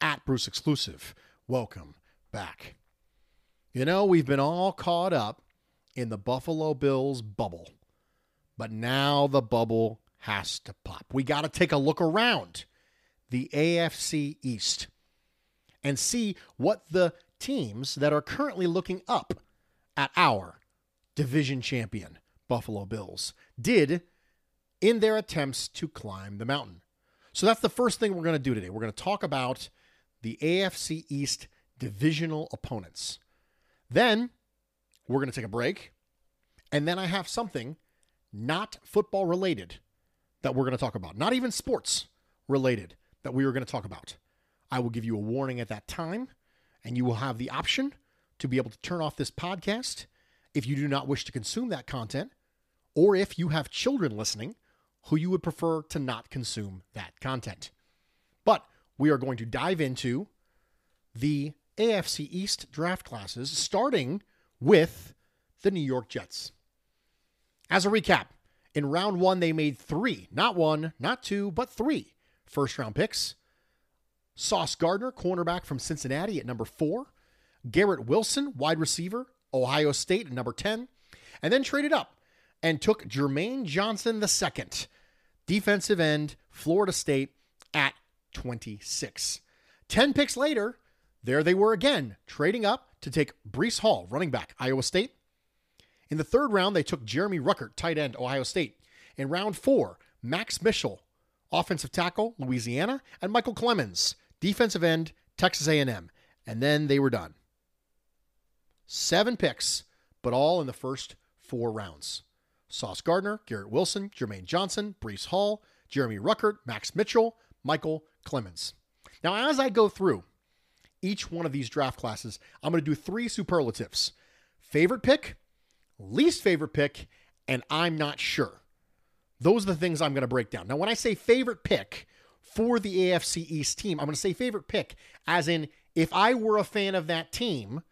at Bruce Exclusive. Welcome back. You know, we've been all caught up in the Buffalo Bills bubble, but now the bubble has to pop. We got to take a look around the AFC East and see what the teams that are currently looking up at our division champion, Buffalo Bills, did in their attempts to climb the mountain. So that's the first thing we're going to do today. We're going to talk about the AFC East divisional opponents. Then we're going to take a break. And then I have something not football related that we're going to talk about, not even sports related that we are going to talk about. I will give you a warning at that time, and you will have the option to be able to turn off this podcast if you do not wish to consume that content, or if you have children listening who you would prefer to not consume that content. But we are going to dive into the AFC East draft classes, starting with the New York Jets. As a recap, in round one, they made three, not one, not two, but three first round picks. Sauce Gardner, cornerback from Cincinnati at number four. Garrett Wilson, wide receiver, Ohio State at number 10. And then traded up and took Jermaine Johnson II, defensive end, Florida State at 26. 10 picks later, there they were again, trading up to take Breece Hall, running back, Iowa State. In the third round, they took Jeremy Ruckert, tight end, Ohio State. In round four, Max Mitchell, offensive tackle, Louisiana, and Michael Clemens, defensive end, Texas A&M. And then they were done. Seven picks, but all in the first four rounds. Sauce Gardner, Garrett Wilson, Jermaine Johnson, Breece Hall, Jeremy Ruckert, Max Mitchell, Michael Clemens. Now, as I go through each one of these draft classes, I'm going to do three superlatives favorite pick, least favorite pick, and I'm not sure. Those are the things I'm going to break down. Now, when I say favorite pick for the AFC East team, I'm going to say favorite pick as in if I were a fan of that team,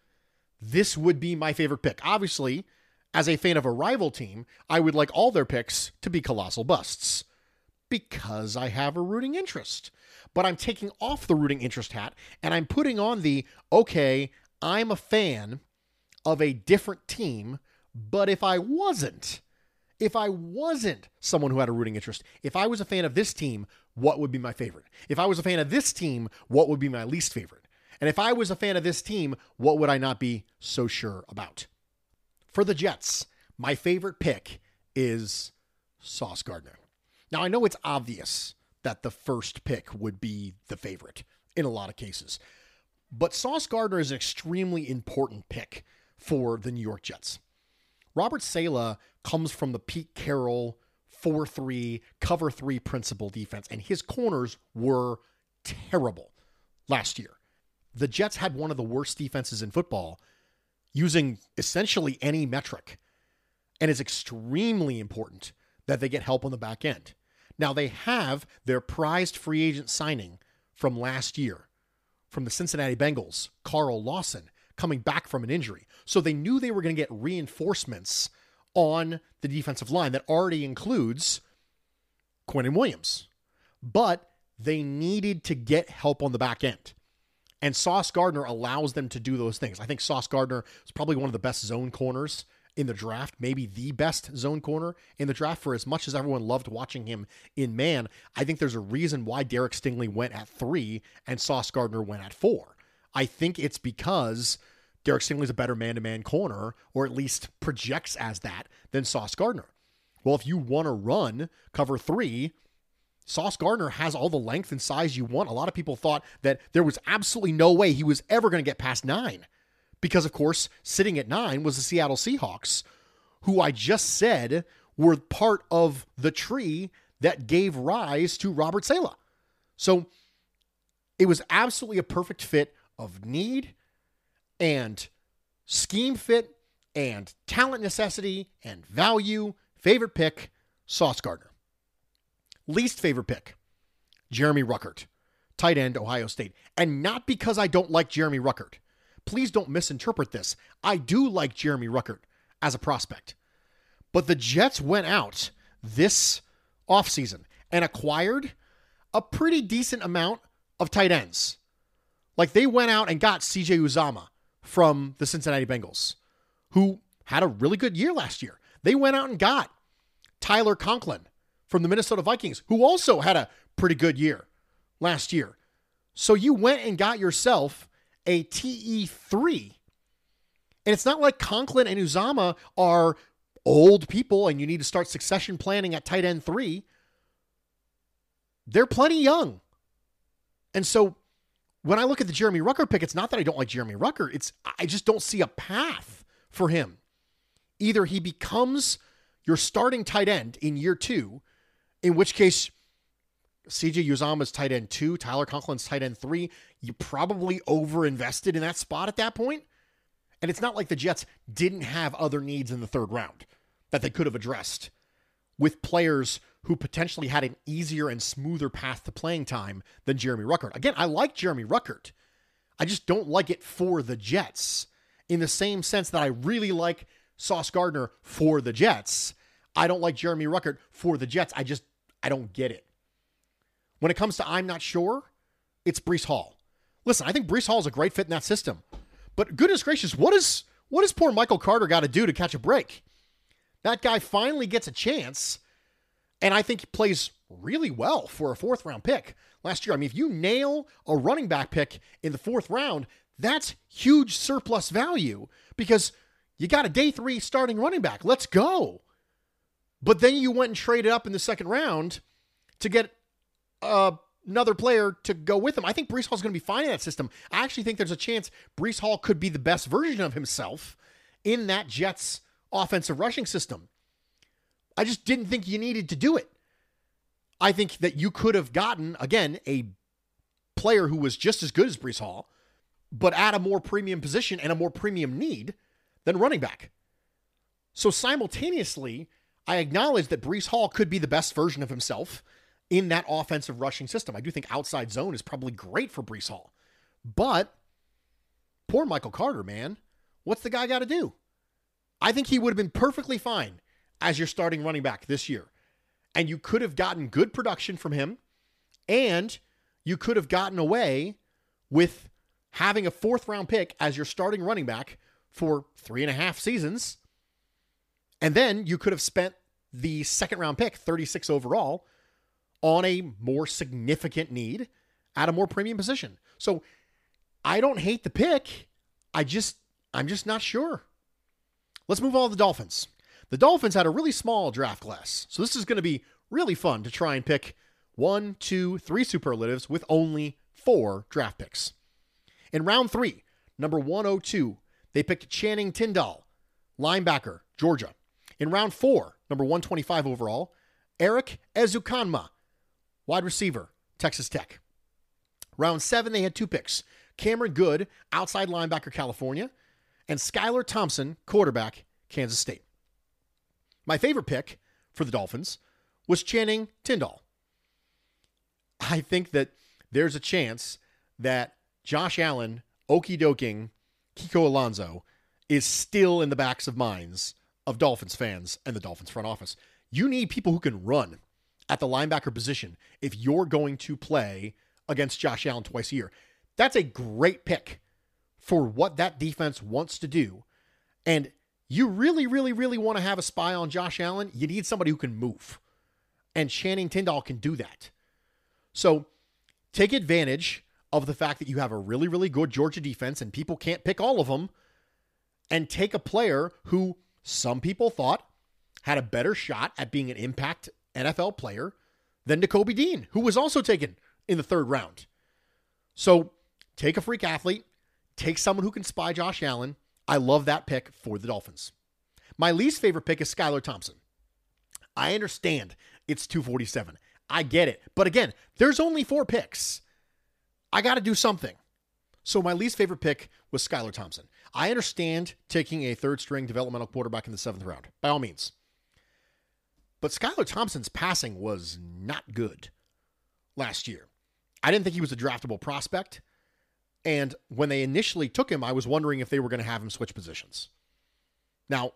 this would be my favorite pick. Obviously, as a fan of a rival team, I would like all their picks to be colossal busts because I have a rooting interest. But I'm taking off the rooting interest hat and I'm putting on the okay, I'm a fan of a different team, but if I wasn't, if I wasn't someone who had a rooting interest, if I was a fan of this team, what would be my favorite? If I was a fan of this team, what would be my least favorite? And if I was a fan of this team, what would I not be so sure about? For the Jets, my favorite pick is Sauce Gardner. Now, I know it's obvious that the first pick would be the favorite in a lot of cases, but Sauce Gardner is an extremely important pick for the New York Jets. Robert Saleh comes from the Pete Carroll 4 3 cover 3 principal defense, and his corners were terrible last year. The Jets had one of the worst defenses in football using essentially any metric. And it's extremely important that they get help on the back end. Now, they have their prized free agent signing from last year from the Cincinnati Bengals, Carl Lawson, coming back from an injury. So they knew they were going to get reinforcements on the defensive line that already includes Quinnen Williams. But they needed to get help on the back end. And Sauce Gardner allows them to do those things. I think Sauce Gardner is probably one of the best zone corners in the draft, maybe the best zone corner in the draft. For as much as everyone loved watching him in man, I think there's a reason why Derek Stingley went at three and Sauce Gardner went at four. I think it's because Derek Stingley's a better man to man corner, or at least projects as that, than Sauce Gardner. Well, if you want to run cover three, Sauce Gardner has all the length and size you want. A lot of people thought that there was absolutely no way he was ever going to get past nine. Because, of course, sitting at nine was the Seattle Seahawks, who I just said were part of the tree that gave rise to Robert Saleh. So it was absolutely a perfect fit of need and scheme fit and talent necessity and value. Favorite pick, Sauce Gardner. Least favorite pick, Jeremy Ruckert, tight end, Ohio State. And not because I don't like Jeremy Ruckert. Please don't misinterpret this. I do like Jeremy Ruckert as a prospect. But the Jets went out this offseason and acquired a pretty decent amount of tight ends. Like they went out and got CJ Uzomah from the Cincinnati Bengals, who had a really good year last year. They went out and got Tyler Conklin from the Minnesota Vikings, who also had a pretty good year last year. So you went and got yourself a TE3. And it's not like Conklin and Uzomah are old people and you need to start succession planning at tight end three. They're plenty young. And so when I look at the Jeremy Ruckert pick, it's not that I don't like Jeremy Ruckert. It's I just don't see a path for him. Either he becomes your starting tight end in year two, in which case CJ Uzomah's tight end two, Tyler Conklin's tight end three. You probably over invested in that spot at that point. And it's not like the Jets didn't have other needs in the third round that they could have addressed with players who potentially had an easier and smoother path to playing time than Jeremy Ruckert. Again, I like Jeremy Ruckert. I just don't like it for the Jets in the same sense that I really like Sauce Gardner for the Jets. I don't like Jeremy Ruckert for the Jets. I just, I don't get it. When it comes to I'm not sure, it's Breece Hall. Listen, I think Breece Hall is a great fit in that system. But goodness gracious, what is what does poor Michael Carter got to do to catch a break? That guy finally gets a chance and I think he plays really well for a fourth round pick last year. I mean, if you nail a running back pick in the fourth round, that's huge surplus value because you got a day three starting running back. Let's go. But then you went and traded up in the second round to get uh, another player to go with him. I think Breece Hall's going to be fine in that system. I actually think there's a chance Breece Hall could be the best version of himself in that Jets offensive rushing system. I just didn't think you needed to do it. I think that you could have gotten, again, a player who was just as good as Breece Hall, but at a more premium position and a more premium need than running back. So simultaneously, I acknowledge that Breece Hall could be the best version of himself in that offensive rushing system. I do think outside zone is probably great for Breece Hall. But poor Michael Carter, man. What's the guy got to do? I think he would have been perfectly fine as your starting running back this year. And you could have gotten good production from him, and you could have gotten away with having a fourth round pick as your starting running back for three and a half seasons. And then you could have spent the second round pick, 36 overall, on a more significant need at a more premium position. So I don't hate the pick. I just, I'm just not sure. Let's move on to the Dolphins. The Dolphins had a really small draft class, so this is going to be really fun to try and pick one, two, three superlatives with only four draft picks. In round three, number 102, they picked Channing Tindall, linebacker, Georgia. In round four, number 125 overall, Erik Ezukanma, wide receiver, Texas Tech. Round seven, they had two picks Cameron Goode, outside linebacker, California, and Skylar Thompson, quarterback, Kansas State. My favorite pick for the Dolphins was Channing Tindall. I think that there's a chance that Josh Allen, okey doking Kiko Alonso is still in the backs of minds of Dolphins fans and the Dolphins front office. You need people who can run at the linebacker position if you're going to play against Josh Allen twice a year. That's a great pick for what that defense wants to do. And you really, really, really want to have a spy on Josh Allen. You need somebody who can move. And Channing Tindall can do that. So take advantage of the fact that you have a really, really good Georgia defense and people can't pick all of them and take a player who some people thought had a better shot at being an impact NFL player than Nakobe Dean, who was also taken in the third round. So take a freak athlete, take someone who can spy Josh Allen. I love that pick for the Dolphins. My least favorite pick is Skylar Thompson. I understand it's 247. I get it. But again, there's only four picks. I got to do something. So my least favorite pick was Skylar Thompson. I understand taking a third string developmental quarterback in the seventh round, by all means. But Skylar Thompson's passing was not good last year. I didn't think he was a draftable prospect. And when they initially took him, I was wondering if they were going to have him switch positions. Now,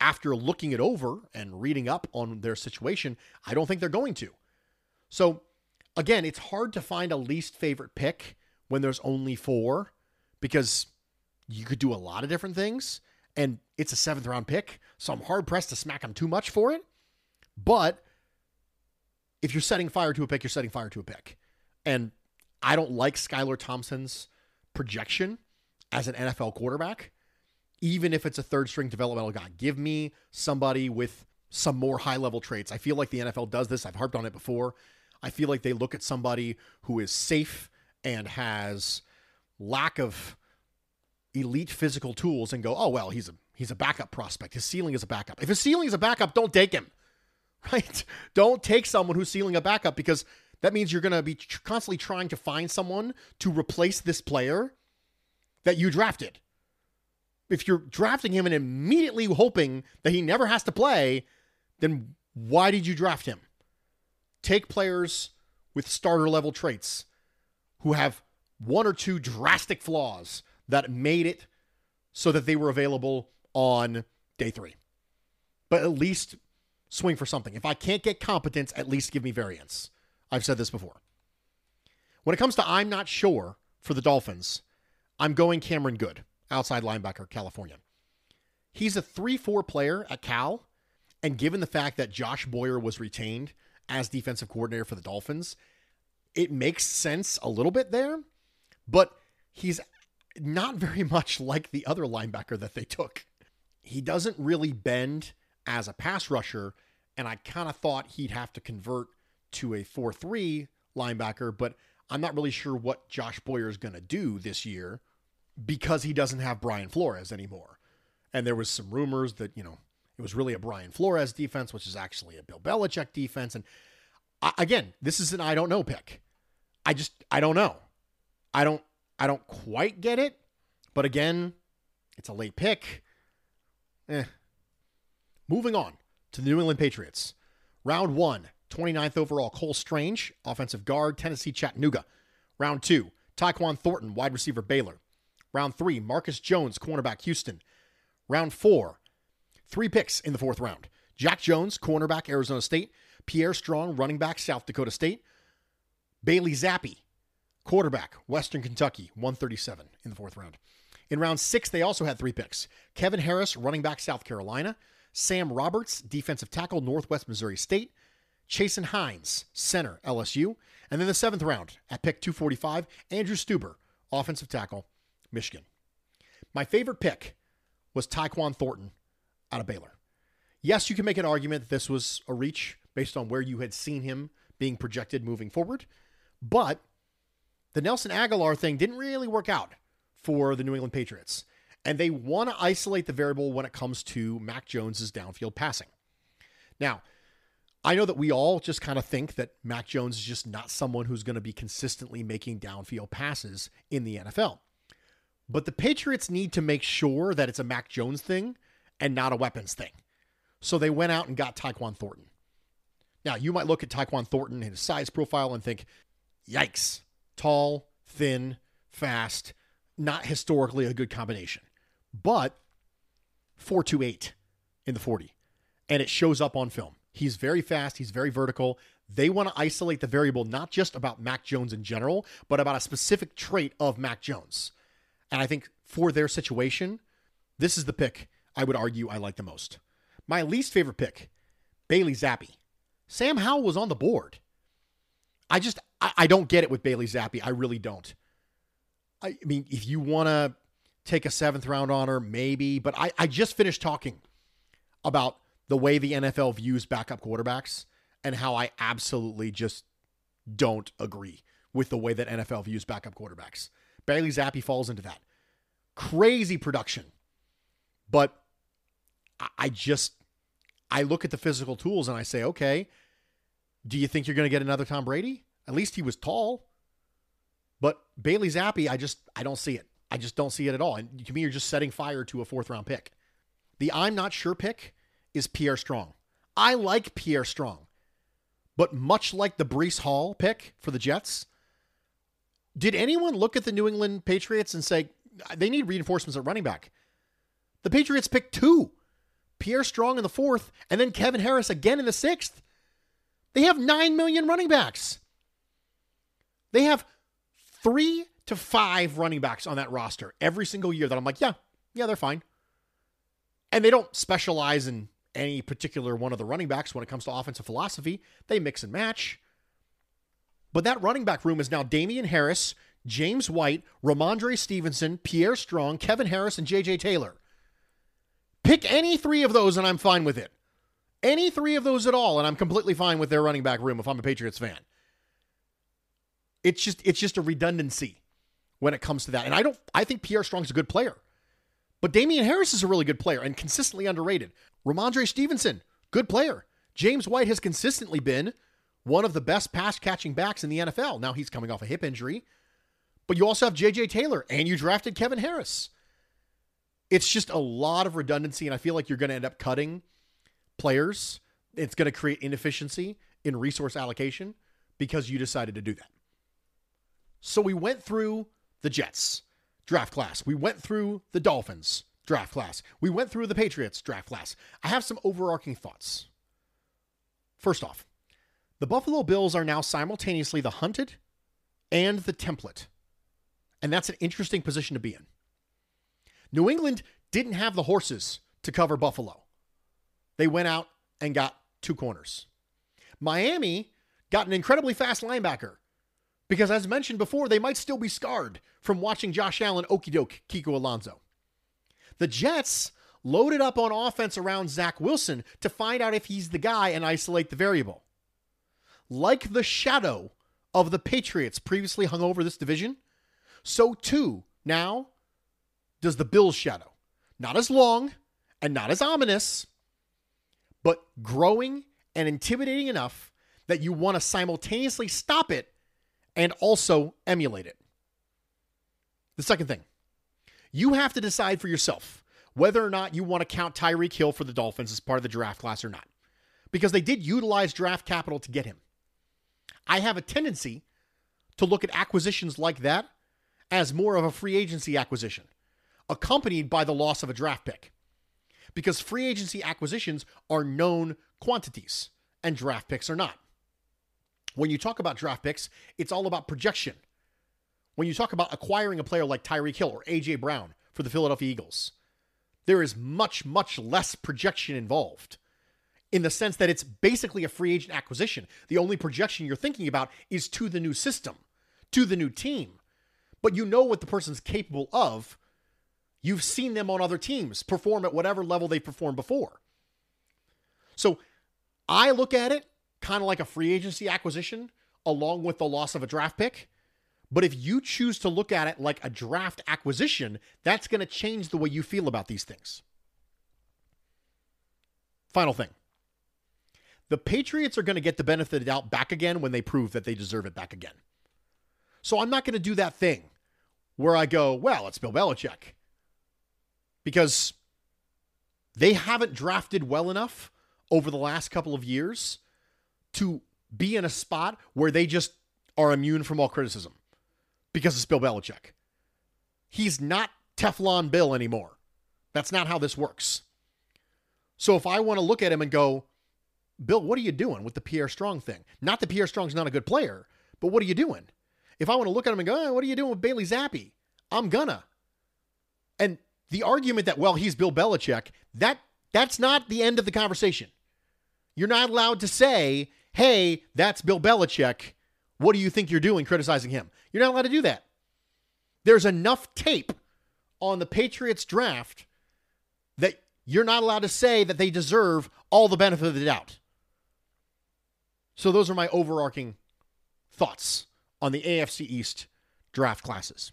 after looking it over and reading up on their situation, I don't think they're going to. So, again, it's hard to find a least favorite pick when there's only four because you could do a lot of different things and it's a seventh round pick. So I'm hard pressed to smack him too much for it. But if you're setting fire to a pick, you're setting fire to a pick. And I don't like Skylar Thompson's projection as an NFL quarterback, even if it's a third string developmental guy. Give me somebody with some more high level traits. I feel like the NFL does this. I've harped on it before. I feel like they look at somebody who is safe and has lack of elite physical tools and go, "Oh well, he's a he's a backup prospect. His ceiling is a backup. If his ceiling is a backup, don't take him." Right? Don't take someone who's sealing a backup because that means you're going to be constantly trying to find someone to replace this player that you drafted. If you're drafting him and immediately hoping that he never has to play, then why did you draft him? Take players with starter level traits who have one or two drastic flaws that made it so that they were available on day three. But at least swing for something. If I can't get competence, at least give me variance. I've said this before. When it comes to I'm not sure for the Dolphins, I'm going Cameron Goode, outside linebacker, California. He's a 3 4 player at Cal, and given the fact that Josh Boyer was retained as defensive coordinator for the Dolphins, it makes sense a little bit there, but he's not very much like the other linebacker that they took. He doesn't really bend as a pass rusher, and I kind of thought he'd have to convert to a 4 3 linebacker, but I'm not really sure what Josh Boyer is going to do this year because he doesn't have Brian Flores anymore. And there was some rumors that, you know, it was really a Brian Flores defense, which is actually a Bill Belichick defense. And I, again, this is an I don't know pick. I just, I don't know. I don't, I don't quite get it. But again, it's a late pick. Eh. Moving on to the New England Patriots. Round one, 29th overall, Cole Strange, offensive guard, Tennessee Chattanooga. Round two, Tyquan Thornton, wide receiver, Baylor. Round three, Marcus Jones, cornerback, Houston. Round four, three picks in the fourth round. Jack Jones, cornerback, Arizona State. Pierre Strong, running back, South Dakota State. Bailey Zappe, quarterback, Western Kentucky, 137 in the fourth round. In round six, they also had three picks Kevin Harris, running back, South Carolina. Sam Roberts, defensive tackle, Northwest Missouri State. Chasen Hines, center, LSU. And then the seventh round at pick 245, Andrew Stueber, offensive tackle, Michigan. My favorite pick was Tyquan Thornton out of Baylor. Yes, you can make an argument that this was a reach based on where you had seen him being projected moving forward, but the Nelson Agholor thing didn't really work out for the New England Patriots. And they want to isolate the variable when it comes to Mac Jones's downfield passing. Now, I know that we all just kind of think that Mac Jones is just not someone who's going to be consistently making downfield passes in the NFL. But the Patriots need to make sure that it's a Mac Jones thing and not a weapons thing. So they went out and got Tyquan Thornton. Now, you might look at Tyquan Thornton and his size profile and think, yikes, tall, thin, fast, not historically a good combination. But 428 in the 40, and it shows up on film. He's very fast, he's very vertical. They want to isolate the variable not just about Mac Jones in general, but about a specific trait of Mac Jones. And I think for their situation, this is the pick I would argue I like the most. My least favorite pick, Bailey Zappe. Sam Howell was on the board. I just I, I don't get it with Bailey Zappe. I really don't. I, I mean, if you want to take a seventh round honor, maybe, but I, I just finished talking about the way the NFL views backup quarterbacks and how I absolutely just don't agree with the way that NFL views backup quarterbacks. Bailey Zappe falls into that. Crazy production. But I just I look at the physical tools and I say, okay, do you think you're going to get another Tom Brady? At least he was tall. But Bailey Zappe, I just I don't see it. I just don't see it at all. And to me, you're just setting fire to a fourth round pick. The I'm not sure pick is Pierre Strong. I like Pierre Strong. But much like the Breece Hall pick for the Jets, did anyone look at the New England Patriots and say they need reinforcements at running back? The Patriots picked two Pierre Strong in the fourth, and then Kevin Harris again in the sixth. They have 9 million running backs. They have three to five running backs on that roster every single year that I'm like, yeah, yeah, they're fine. And they don't specialize in any particular one of the running backs when it comes to offensive philosophy. They mix and match. But that running back room is now Damien Harris, James White, Rhamondre Stevenson, Pierre Strong, Kevin Harris, and JJ Taylor. Pick any three of those and I'm fine with it. Any three of those at all, and I'm completely fine with their running back room if I'm a Patriots fan. It's just it's just a redundancy when it comes to that. And I don't I think Pierre Strong's a good player. But Damien Harris is a really good player and consistently underrated. Rhamondre Stevenson, good player. James White has consistently been one of the best pass catching backs in the NFL. Now he's coming off a hip injury. But you also have JJ Taylor and you drafted Kevin Harris. It's just a lot of redundancy, and I feel like you're going to end up cutting players. It's going to create inefficiency in resource allocation because you decided to do that. So we went through the Jets draft class. We went through the Dolphins draft class. We went through the Patriots draft class. I have some overarching thoughts. First off, the Buffalo Bills are now simultaneously the hunted and the template. And that's an interesting position to be in. New England didn't have the horses to cover Buffalo. They went out and got two corners. Miami got an incredibly fast linebacker because, as mentioned before, they might still be scarred from watching Josh Allen okey doke Kiko Alonso. The Jets loaded up on offense around Zach Wilson to find out if he's the guy and isolate the variable. Like the shadow of the Patriots previously hung over this division, so too now does the Bills shadow. Not as long and not as ominous, but growing and intimidating enough that you want to simultaneously stop it and also emulate it. The second thing, you have to decide for yourself whether or not you want to count Tyreek Hill for the Dolphins as part of the draft class or not. Because they did utilize draft capital to get him. I have a tendency to look at acquisitions like that as more of a free agency acquisition accompanied by the loss of a draft pick. Because free agency acquisitions are known quantities and draft picks are not. When you talk about draft picks, it's all about projection. When you talk about acquiring a player like Tyreek Hill or A.J. Brown for the Philadelphia Eagles, there is much, much less projection involved in the sense that it's basically a free agent acquisition. The only projection you're thinking about is to the new system, to the new team. But you know what the person's capable of You've seen them on other teams perform at whatever level they performed before. So I look at it kind of like a free agency acquisition along with the loss of a draft pick. But if you choose to look at it like a draft acquisition, that's going to change the way you feel about these things. Final thing the Patriots are going to get the benefit of the doubt back again when they prove that they deserve it back again. So I'm not going to do that thing where I go, well, it's Bill Belichick because they haven't drafted well enough over the last couple of years to be in a spot where they just are immune from all criticism because it's Bill Belichick. he's not Teflon Bill anymore. That's not how this works. So if I want to look at him and go, Bill, what are you doing with the Pierre Strong thing? Not that Pierre Strong's not a good player, but what are you doing? If I want to look at him and go, oh, what are you doing with Bailey Zappe? I'm gonna. And the argument that, well, he's Bill Belichick, that that's not the end of the conversation. You're not allowed to say, hey, that's Bill Belichick. What do you think you're doing criticizing him? You're not allowed to do that. There's enough tape on the Patriots draft that you're not allowed to say that they deserve all the benefit of the doubt. So those are my overarching thoughts on the AFC East draft classes.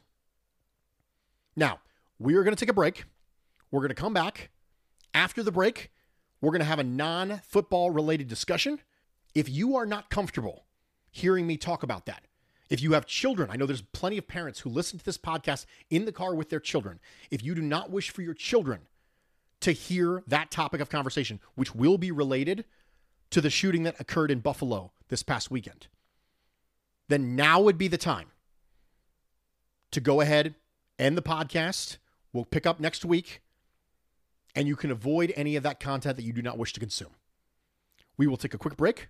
Now, we are going to take a break. We're going to come back. After the break, we're going to have a non football related discussion. If you are not comfortable hearing me talk about that, if you have children, I know there's plenty of parents who listen to this podcast in the car with their children. If you do not wish for your children to hear that topic of conversation, which will be related to the shooting that occurred in Buffalo this past weekend, then now would be the time to go ahead, end the podcast. We'll pick up next week, and you can avoid any of that content that you do not wish to consume. We will take a quick break.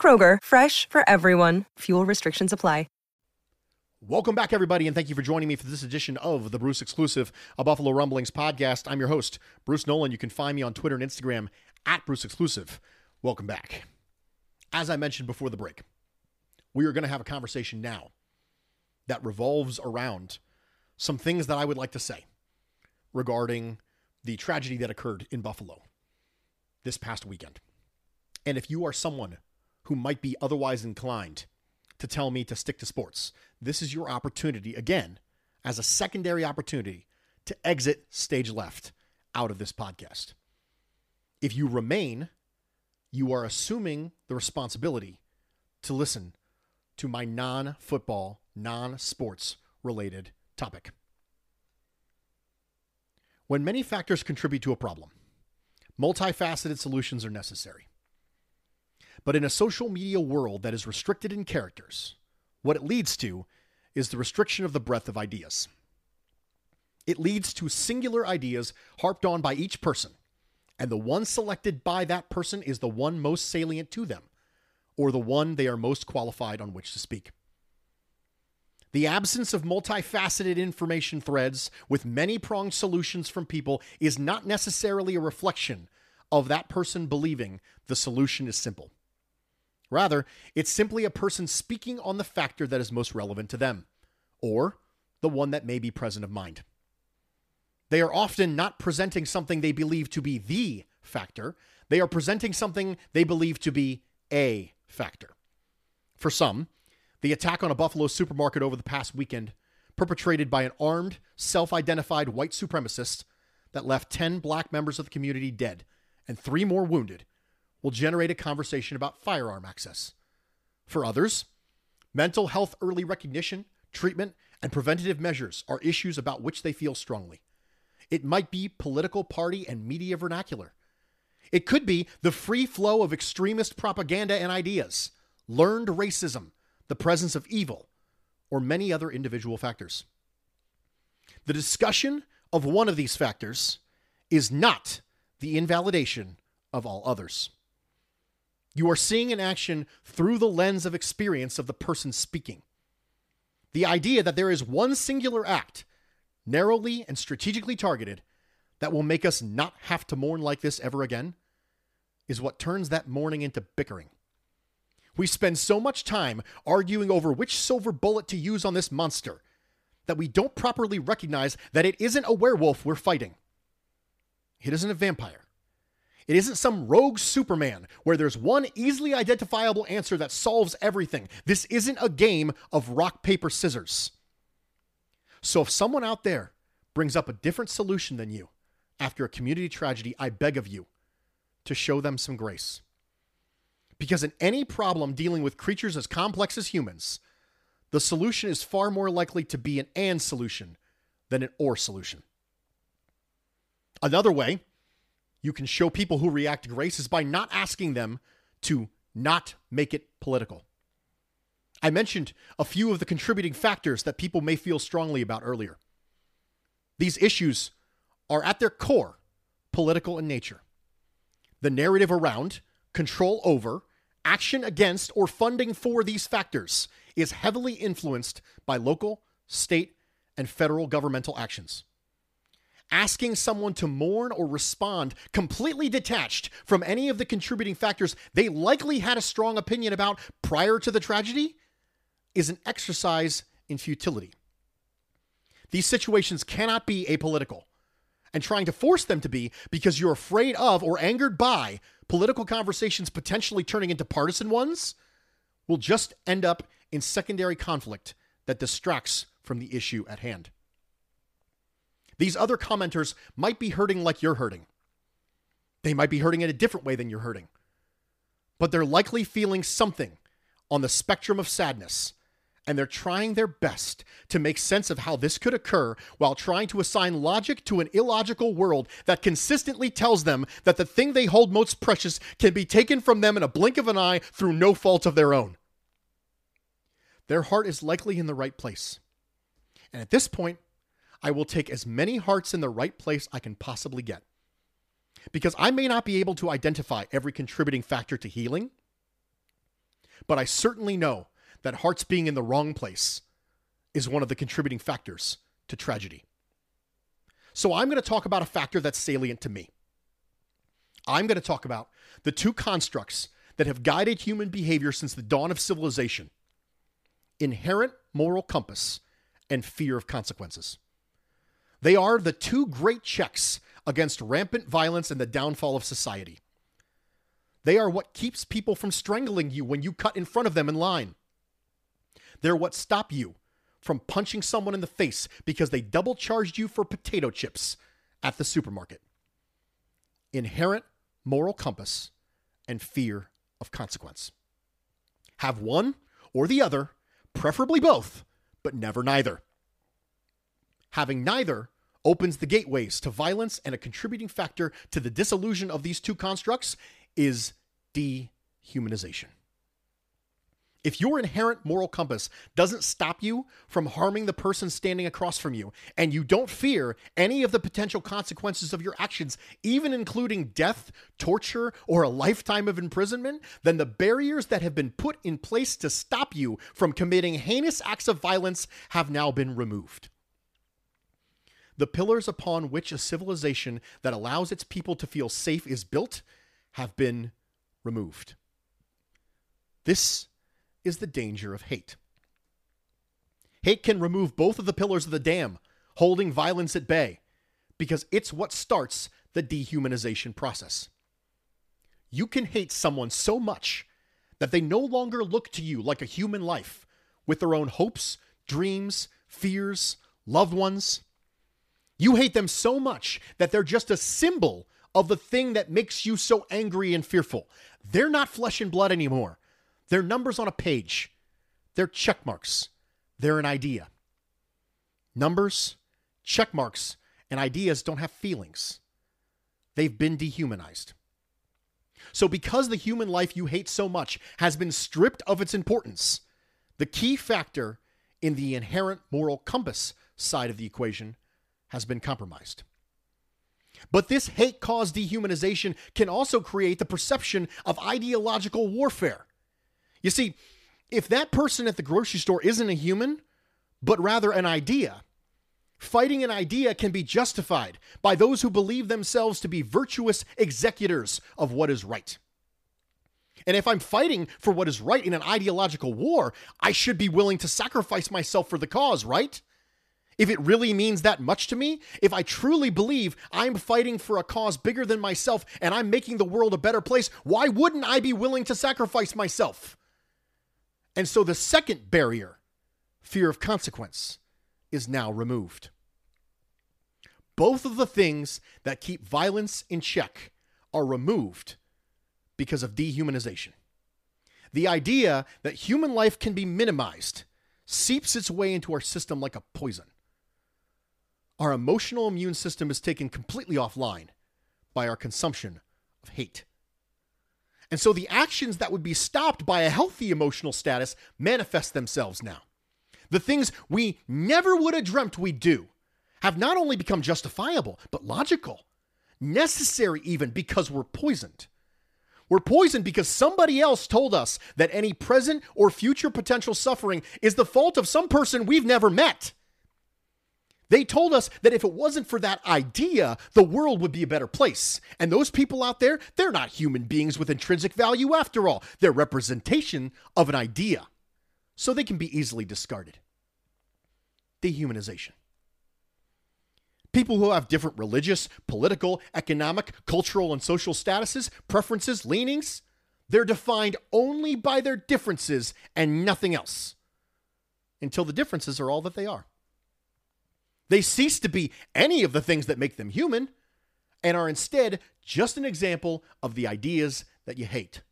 Kroger, fresh for everyone. Fuel restrictions apply. Welcome back, everybody, and thank you for joining me for this edition of the Bruce Exclusive, a Buffalo Rumblings podcast. I'm your host, Bruce Nolan. You can find me on Twitter and Instagram at Bruce Exclusive. Welcome back. As I mentioned before the break, we are going to have a conversation now that revolves around some things that I would like to say regarding the tragedy that occurred in Buffalo this past weekend. And if you are someone who might be otherwise inclined to tell me to stick to sports. This is your opportunity, again, as a secondary opportunity to exit stage left out of this podcast. If you remain, you are assuming the responsibility to listen to my non football, non sports related topic. When many factors contribute to a problem, multifaceted solutions are necessary. But in a social media world that is restricted in characters, what it leads to is the restriction of the breadth of ideas. It leads to singular ideas harped on by each person, and the one selected by that person is the one most salient to them, or the one they are most qualified on which to speak. The absence of multifaceted information threads with many pronged solutions from people is not necessarily a reflection of that person believing the solution is simple. Rather, it's simply a person speaking on the factor that is most relevant to them, or the one that may be present of mind. They are often not presenting something they believe to be the factor, they are presenting something they believe to be a factor. For some, the attack on a Buffalo supermarket over the past weekend, perpetrated by an armed, self identified white supremacist that left 10 black members of the community dead and three more wounded, will generate a conversation about firearm access. For others, mental health early recognition, treatment, and preventative measures are issues about which they feel strongly. It might be political party and media vernacular. It could be the free flow of extremist propaganda and ideas, learned racism, the presence of evil, or many other individual factors. The discussion of one of these factors is not the invalidation of all others. You are seeing an action through the lens of experience of the person speaking. The idea that there is one singular act, narrowly and strategically targeted, that will make us not have to mourn like this ever again, is what turns that mourning into bickering. We spend so much time arguing over which silver bullet to use on this monster that we don't properly recognize that it isn't a werewolf we're fighting. It isn't a vampire. It isn't some rogue Superman where there's one easily identifiable answer that solves everything. This isn't a game of rock, paper, scissors. So if someone out there brings up a different solution than you after a community tragedy, I beg of you to show them some grace. Because in any problem dealing with creatures as complex as humans, the solution is far more likely to be an and solution than an or solution. Another way you can show people who react to grace is by not asking them to not make it political. I mentioned a few of the contributing factors that people may feel strongly about earlier. These issues are at their core political in nature. The narrative around, control over, action against, or funding for these factors is heavily influenced by local, state, and federal governmental actions. Asking someone to mourn or respond completely detached from any of the contributing factors they likely had a strong opinion about prior to the tragedy is an exercise in futility. These situations cannot be apolitical, and trying to force them to be because you're afraid of or angered by political conversations potentially turning into partisan ones will just end up in secondary conflict that distracts from the issue at hand. These other commenters might be hurting like you're hurting. They might be hurting in a different way than you're hurting. But they're likely feeling something on the spectrum of sadness and they're trying their best to make sense of how this could occur while trying to assign logic to an illogical world that consistently tells them that the thing they hold most precious can be taken from them in a blink of an eye through no fault of their own. Their heart is likely in the right place. And at this point, I will take as many hearts in the right place I can possibly get. Because I may not be able to identify every contributing factor to healing, but I certainly know that hearts being in the wrong place is one of the contributing factors to tragedy. So I'm going to talk about a factor that's salient to me. I'm going to talk about the two constructs that have guided human behavior since the dawn of civilization inherent moral compass and fear of consequences. They are the two great checks against rampant violence and the downfall of society. They are what keeps people from strangling you when you cut in front of them in line. They're what stop you from punching someone in the face because they double charged you for potato chips at the supermarket. Inherent moral compass and fear of consequence. Have one or the other, preferably both, but never neither. Having neither opens the gateways to violence, and a contributing factor to the disillusion of these two constructs is dehumanization. If your inherent moral compass doesn't stop you from harming the person standing across from you, and you don't fear any of the potential consequences of your actions, even including death, torture, or a lifetime of imprisonment, then the barriers that have been put in place to stop you from committing heinous acts of violence have now been removed. The pillars upon which a civilization that allows its people to feel safe is built have been removed. This is the danger of hate. Hate can remove both of the pillars of the dam, holding violence at bay, because it's what starts the dehumanization process. You can hate someone so much that they no longer look to you like a human life with their own hopes, dreams, fears, loved ones. You hate them so much that they're just a symbol of the thing that makes you so angry and fearful. They're not flesh and blood anymore. They're numbers on a page. They're check marks. They're an idea. Numbers, check marks, and ideas don't have feelings. They've been dehumanized. So, because the human life you hate so much has been stripped of its importance, the key factor in the inherent moral compass side of the equation has been compromised. But this hate caused dehumanization can also create the perception of ideological warfare. You see, if that person at the grocery store isn't a human, but rather an idea, fighting an idea can be justified by those who believe themselves to be virtuous executors of what is right. And if I'm fighting for what is right in an ideological war, I should be willing to sacrifice myself for the cause, right? If it really means that much to me, if I truly believe I'm fighting for a cause bigger than myself and I'm making the world a better place, why wouldn't I be willing to sacrifice myself? And so the second barrier, fear of consequence, is now removed. both of the things that keep violence in check are removed because of dehumanization. The idea that human life can be minimized seeps its way into our system like a poison. Our emotional immune system is taken completely offline by our consumption of hate. And so the actions that would be stopped by a healthy emotional status manifest themselves now. The things we never would have dreamt we'd do have not only become justifiable, but logical, necessary even because we're poisoned. We're poisoned because somebody else told us that any present or future potential suffering is the fault of some person we've never met. They told us that if it wasn't for that idea, the world would be a better place. And those people out there, they're not human beings with intrinsic value after all. They're representation of an idea. So they can be easily discarded. Dehumanization. People who have different religious, political, economic, cultural, and social statuses, preferences, leanings, they're defined only by their differences and nothing else until the differences are all that they are. They cease to be any of the things that make them human and are instead just an example of the ideas that you hate.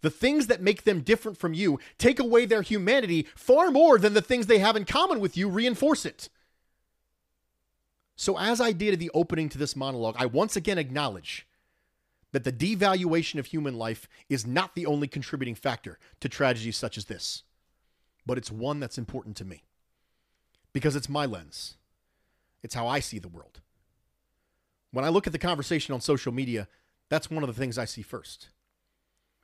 The things that make them different from you take away their humanity far more than the things they have in common with you reinforce it. So, as I did at the opening to this monologue, I once again acknowledge that the devaluation of human life is not the only contributing factor to tragedies such as this, but it's one that's important to me because it's my lens. It's how I see the world. When I look at the conversation on social media, that's one of the things I see first.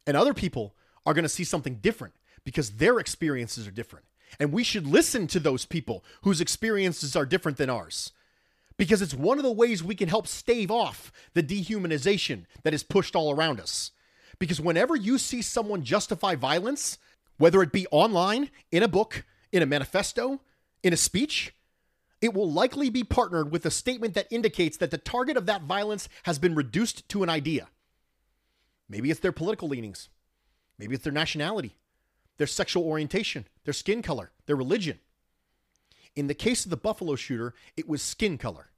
And other people are going to see something different because their experiences are different. And we should listen to those people whose experiences are different than ours because it's one of the ways we can help stave off the dehumanization that is pushed all around us. Because whenever you see someone justify violence, whether it be online, in a book, in a manifesto, in a speech, it will likely be partnered with a statement that indicates that the target of that violence has been reduced to an idea. Maybe it's their political leanings, maybe it's their nationality, their sexual orientation, their skin color, their religion. In the case of the Buffalo shooter, it was skin color.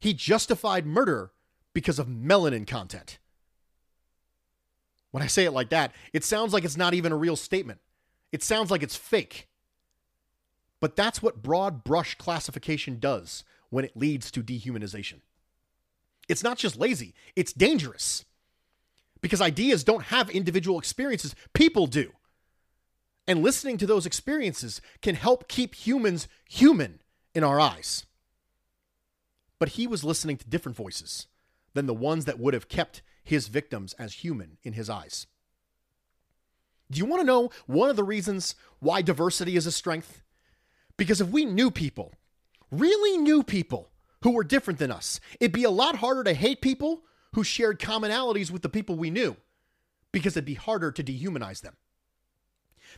He justified murder because of melanin content. When I say it like that, it sounds like it's not even a real statement. It sounds like it's fake. But that's what broad brush classification does when it leads to dehumanization. It's not just lazy, it's dangerous. Because ideas don't have individual experiences, people do. And listening to those experiences can help keep humans human in our eyes. But he was listening to different voices than the ones that would have kept his victims as human in his eyes. Do you want to know one of the reasons why diversity is a strength? Because if we knew people, really knew people who were different than us, it'd be a lot harder to hate people who shared commonalities with the people we knew because it'd be harder to dehumanize them.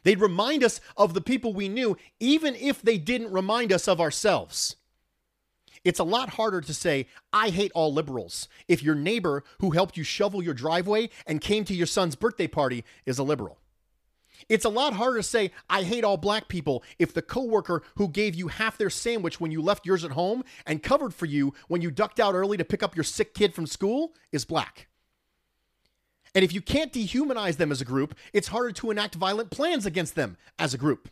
They'd remind us of the people we knew, even if they didn't remind us of ourselves. It's a lot harder to say, I hate all liberals, if your neighbor who helped you shovel your driveway and came to your son's birthday party is a liberal. It's a lot harder to say, I hate all black people, if the coworker who gave you half their sandwich when you left yours at home and covered for you when you ducked out early to pick up your sick kid from school is black. And if you can't dehumanize them as a group, it's harder to enact violent plans against them as a group.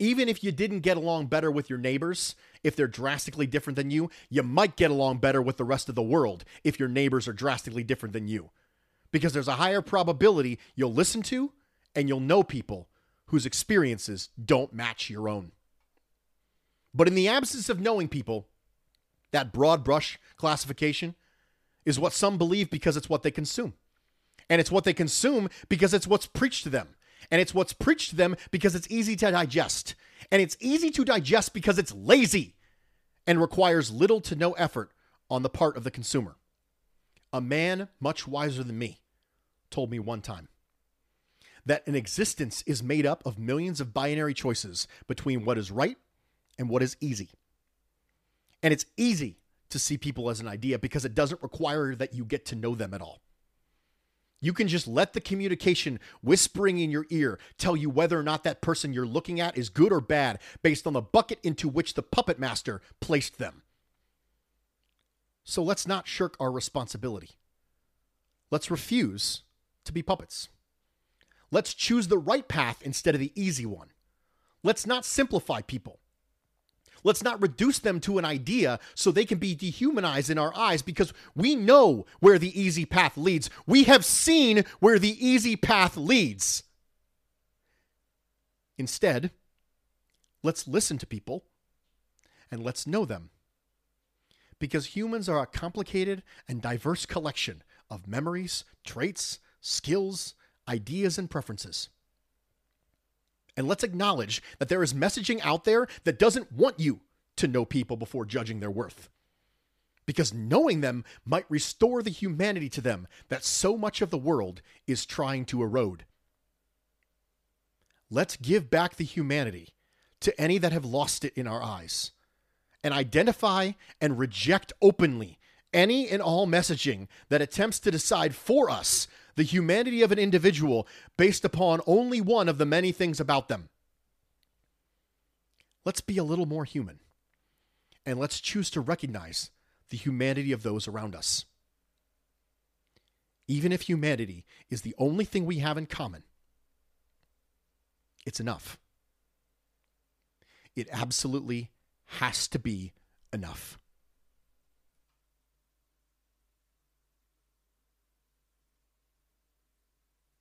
Even if you didn't get along better with your neighbors, if they're drastically different than you, you might get along better with the rest of the world if your neighbors are drastically different than you. Because there's a higher probability you'll listen to and you'll know people whose experiences don't match your own. But in the absence of knowing people, that broad brush classification is what some believe because it's what they consume. And it's what they consume because it's what's preached to them. And it's what's preached to them because it's easy to digest. And it's easy to digest because it's lazy and requires little to no effort on the part of the consumer. A man much wiser than me told me one time that an existence is made up of millions of binary choices between what is right and what is easy. And it's easy to see people as an idea because it doesn't require that you get to know them at all. You can just let the communication whispering in your ear tell you whether or not that person you're looking at is good or bad based on the bucket into which the puppet master placed them. So let's not shirk our responsibility. Let's refuse to be puppets. Let's choose the right path instead of the easy one. Let's not simplify people. Let's not reduce them to an idea so they can be dehumanized in our eyes because we know where the easy path leads. We have seen where the easy path leads. Instead, let's listen to people and let's know them. Because humans are a complicated and diverse collection of memories, traits, skills, ideas, and preferences. And let's acknowledge that there is messaging out there that doesn't want you to know people before judging their worth. Because knowing them might restore the humanity to them that so much of the world is trying to erode. Let's give back the humanity to any that have lost it in our eyes and identify and reject openly any and all messaging that attempts to decide for us the humanity of an individual based upon only one of the many things about them. Let's be a little more human, and let's choose to recognize the humanity of those around us. Even if humanity is the only thing we have in common, it's enough. It absolutely has to be enough.